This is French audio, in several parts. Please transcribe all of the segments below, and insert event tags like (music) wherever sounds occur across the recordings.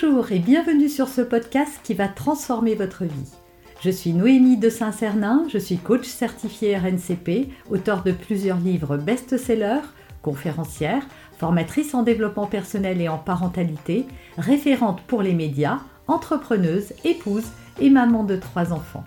Bonjour et bienvenue sur ce podcast qui va transformer votre vie. Je suis Noémie de Saint-Cernin, je suis coach certifié RNCP, auteur de plusieurs livres best-sellers, conférencière, formatrice en développement personnel et en parentalité, référente pour les médias, entrepreneuse, épouse et maman de trois enfants.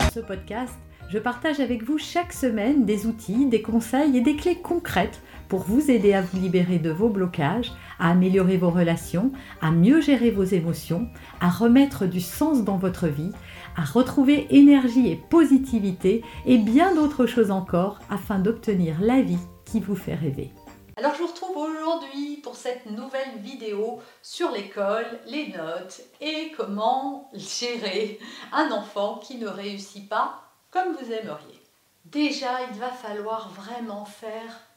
Dans ce podcast, je partage avec vous chaque semaine des outils, des conseils et des clés concrètes pour vous aider à vous libérer de vos blocages, à améliorer vos relations, à mieux gérer vos émotions, à remettre du sens dans votre vie, à retrouver énergie et positivité et bien d'autres choses encore afin d'obtenir la vie qui vous fait rêver. Alors je vous retrouve aujourd'hui pour cette nouvelle vidéo sur l'école, les notes et comment gérer un enfant qui ne réussit pas comme vous aimeriez. Déjà, il va falloir vraiment faire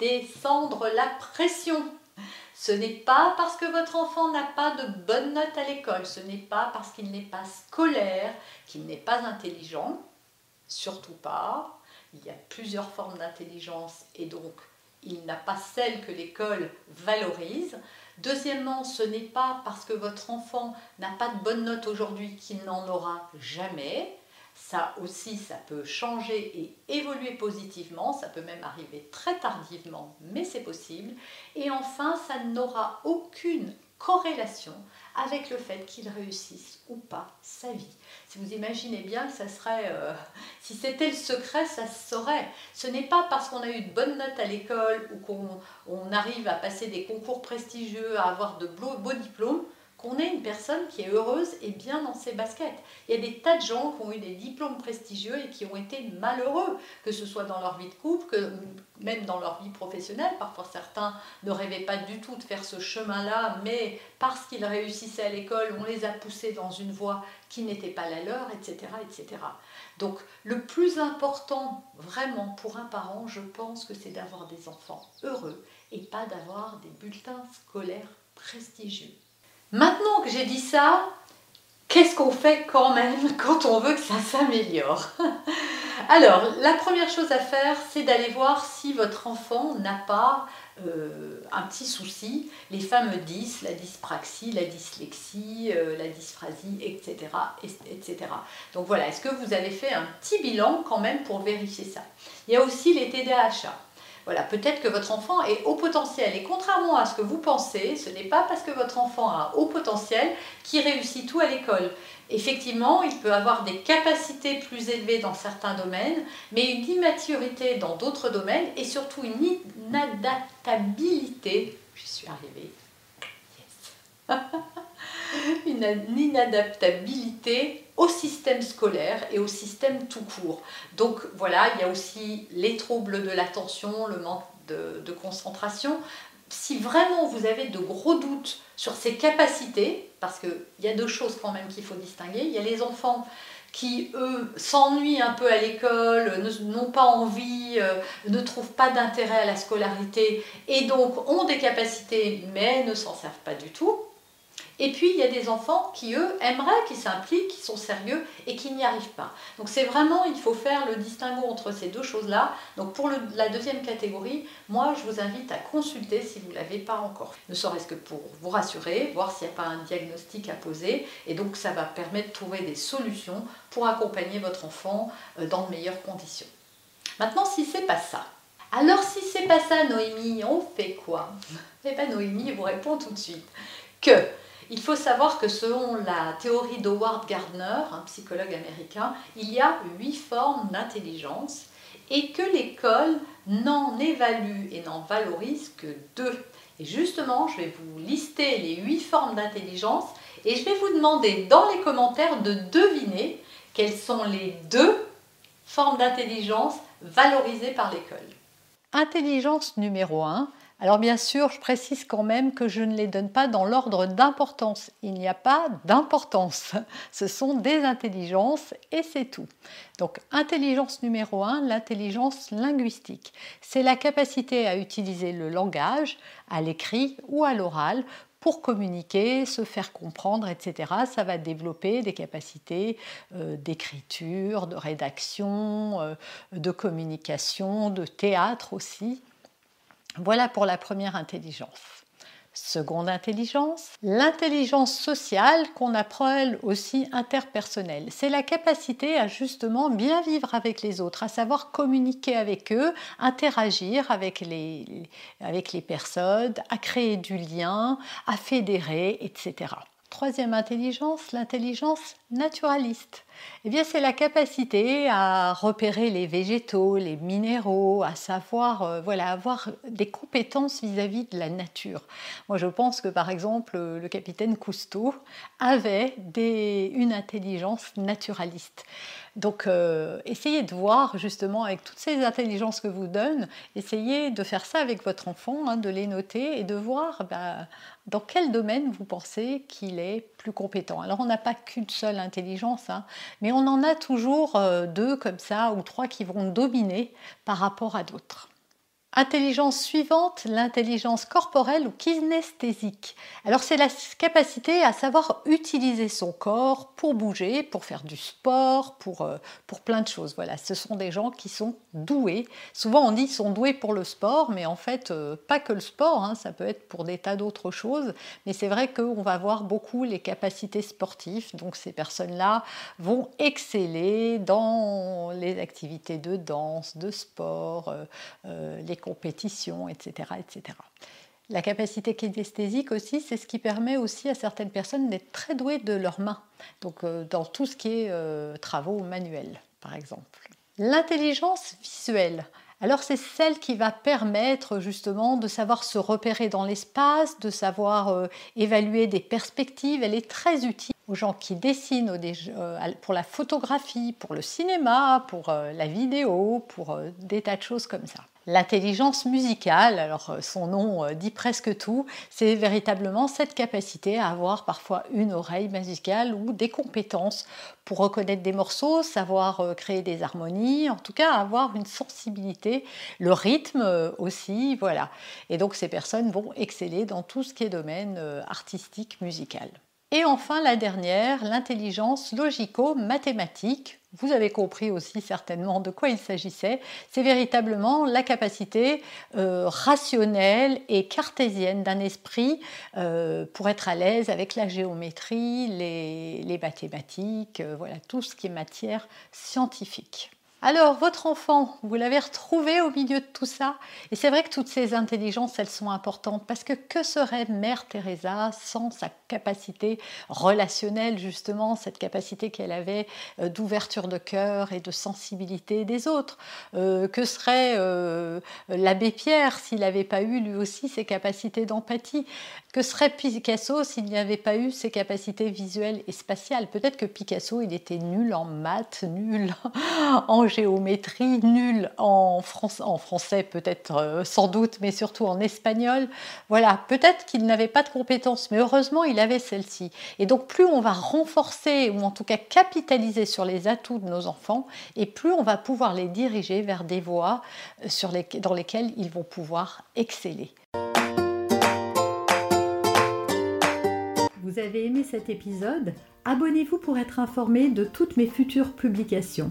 descendre la pression. Ce n'est pas parce que votre enfant n'a pas de bonnes notes à l'école, ce n'est pas parce qu'il n'est pas scolaire, qu'il n'est pas intelligent, surtout pas. Il y a plusieurs formes d'intelligence et donc il n'a pas celle que l'école valorise. Deuxièmement, ce n'est pas parce que votre enfant n'a pas de bonnes notes aujourd'hui qu'il n'en aura jamais. Ça aussi, ça peut changer et évoluer positivement, ça peut même arriver très tardivement, mais c'est possible. Et enfin, ça n'aura aucune corrélation avec le fait qu'il réussisse ou pas sa vie. Si vous imaginez bien que ça serait, euh, si c'était le secret, ça se saurait. Ce n'est pas parce qu'on a eu de bonnes notes à l'école ou qu'on arrive à passer des concours prestigieux, à avoir de beaux diplômes, qu'on ait une personne qui est heureuse et bien dans ses baskets. Il y a des tas de gens qui ont eu des diplômes prestigieux et qui ont été malheureux, que ce soit dans leur vie de couple, que même dans leur vie professionnelle. Parfois certains ne rêvaient pas du tout de faire ce chemin-là, mais parce qu'ils réussissaient à l'école, on les a poussés dans une voie qui n'était pas la leur, etc., etc. Donc le plus important vraiment pour un parent, je pense que c'est d'avoir des enfants heureux et pas d'avoir des bulletins scolaires prestigieux. Maintenant que j'ai dit ça, qu'est-ce qu'on fait quand même (laughs) quand on veut que ça s'améliore (laughs) Alors, la première chose à faire, c'est d'aller voir si votre enfant n'a pas euh, un petit souci, les fameux 10, la dyspraxie, la dyslexie, euh, la dysphasie, etc., etc. Donc voilà, est-ce que vous avez fait un petit bilan quand même pour vérifier ça? Il y a aussi les TDAH. Voilà, peut-être que votre enfant est haut potentiel. Et contrairement à ce que vous pensez, ce n'est pas parce que votre enfant a haut potentiel qu'il réussit tout à l'école. Effectivement, il peut avoir des capacités plus élevées dans certains domaines, mais une immaturité dans d'autres domaines et surtout une inadaptabilité. J'y suis arrivée. Yes. (laughs) une inadaptabilité au système scolaire et au système tout court. Donc voilà, il y a aussi les troubles de l'attention, le manque de, concentration. Si vraiment vous avez de gros doutes sur ces capacités, parce qu'il y a deux choses quand même qu'il faut distinguer, il y a les enfants qui, eux, s'ennuient un peu à l'école, n'ont pas envie, euh, ne trouvent pas d'intérêt à la scolarité et donc ont des capacités mais ne s'en servent pas du tout. Et puis, il y a des enfants qui, eux, aimeraient, qui s'impliquent, qui sont sérieux et qui n'y arrivent pas. Donc, c'est vraiment, il faut faire le distinguo entre ces deux choses-là. Donc, pour la deuxième catégorie, moi, je vous invite à consulter si vous ne l'avez pas encore Ne serait-ce que pour vous rassurer, voir s'il n'y a pas un diagnostic à poser. Et donc, ça va permettre de trouver des solutions pour accompagner votre enfant euh, dans de meilleures conditions. Maintenant, si c'est pas ça, alors si c'est pas ça, Noémie, on fait quoi? Eh bien, Noémie vous répond tout de suite que il faut savoir que selon la théorie d'Howard Gardner, un psychologue américain, il y a huit formes d'intelligence et que l'école n'en évalue et n'en valorise que deux. Et justement, je vais vous lister les huit formes d'intelligence et je vais vous demander dans les commentaires de deviner quelles sont les deux formes d'intelligence valorisées par l'école. Intelligence numéro 1, alors bien sûr, je précise quand même que je ne les donne pas dans l'ordre d'importance. Il n'y a pas d'importance. (laughs) Ce sont des intelligences et c'est tout. Donc intelligence numéro 1, l'intelligence linguistique. C'est la capacité à utiliser le langage à l'écrit ou à l'oral pour communiquer, se faire comprendre, etc. Ça va développer des capacités euh, d'écriture, de rédaction, euh, de communication, de théâtre aussi. Voilà pour la première intelligence. Seconde intelligence, l'intelligence sociale qu'on appelle aussi interpersonnelle. C'est la capacité à justement bien vivre avec les autres, à savoir communiquer avec eux, interagir avec les, avec les personnes, à créer du lien, à fédérer, etc. Troisième intelligence, l'intelligence naturaliste. Eh bien, c'est la capacité à repérer les végétaux, les minéraux, à savoir, euh, voilà, avoir des compétences vis-à-vis de la nature. Moi, je pense que, par exemple, le capitaine Cousteau avait une intelligence naturaliste. Donc, euh, essayez de voir justement avec toutes ces intelligences que vous donne, essayez de faire ça avec votre enfant, hein, de les noter et de voir bah, dans quel domaine vous pensez qu'il est plus compétent. Alors, on n'a pas qu'une seule intelligence, hein, mais on en a toujours euh, deux comme ça ou trois qui vont dominer par rapport à d'autres. Intelligence suivante, l'intelligence corporelle ou kinesthésique. Alors c'est la capacité à savoir utiliser son corps pour bouger, pour faire du sport, pour, euh, pour plein de choses. Voilà, ce sont des gens qui sont doués. Souvent on dit qu'ils sont doués pour le sport, mais en fait euh, pas que le sport, hein, ça peut être pour des tas d'autres choses. Mais c'est vrai qu'on va voir beaucoup les capacités sportives. Donc ces personnes-là vont exceller dans les activités de danse, de sport, euh, les compétition, etc. etc. La capacité kinesthésique aussi, c'est ce qui permet aussi à certaines personnes d'être très douées de leurs mains, donc euh, dans tout ce qui est euh, travaux manuels, par exemple. L'intelligence visuelle. Alors c'est celle qui va permettre justement de savoir se repérer dans l'espace, de savoir euh, évaluer des perspectives. Elle est très utile aux gens qui dessinent pour la photographie, pour le cinéma, pour la vidéo, pour des tas de choses comme ça. L'intelligence musicale, alors euh, son nom euh, dit presque tout, c'est véritablement cette capacité à avoir parfois une oreille musicale ou des compétences pour reconnaître des morceaux, savoir euh, créer des harmonies, en tout cas avoir une sensibilité, le rythme aussi, voilà. Et donc ces personnes vont exceller dans tout ce qui est domaine artistique, musical. Et enfin la dernière, l'intelligence logico-mathématique vous avez compris aussi certainement de quoi il s'agissait. C'est véritablement la capacité euh, rationnelle et cartésienne d'un esprit euh, pour être à l'aise avec la géométrie, les, mathématiques, euh, voilà tout ce qui est matière scientifique. Alors, votre enfant, vous l'avez retrouvé au milieu de tout ça? Et c'est vrai que toutes ces intelligences, elles sont importantes parce que que serait Mère Teresa sans sa capacité relationnelle, justement, cette capacité qu'elle avait euh, d'ouverture de cœur et de sensibilité des autres? Euh, Que serait euh, l'abbé Pierre s'il n'avait pas eu lui aussi ses capacités d'empathie? Que serait Picasso s'il n'y avait pas eu ses capacités visuelles et spatiales? Peut-être que Picasso, il était nul en maths, nul (laughs) en géométrie, nul en, français peut-être euh, sans doute, mais surtout en espagnol. Voilà, peut-être qu'il n'avait pas de compétences, mais heureusement il avait celle-ci. Et donc plus on va renforcer ou en tout cas capitaliser sur les atouts de nos enfants, et plus on va pouvoir les diriger vers des voies euh, dans lesquelles ils vont pouvoir exceller. Vous avez aimé cet épisode? Abonnez-vous pour être informé de toutes mes futures publications.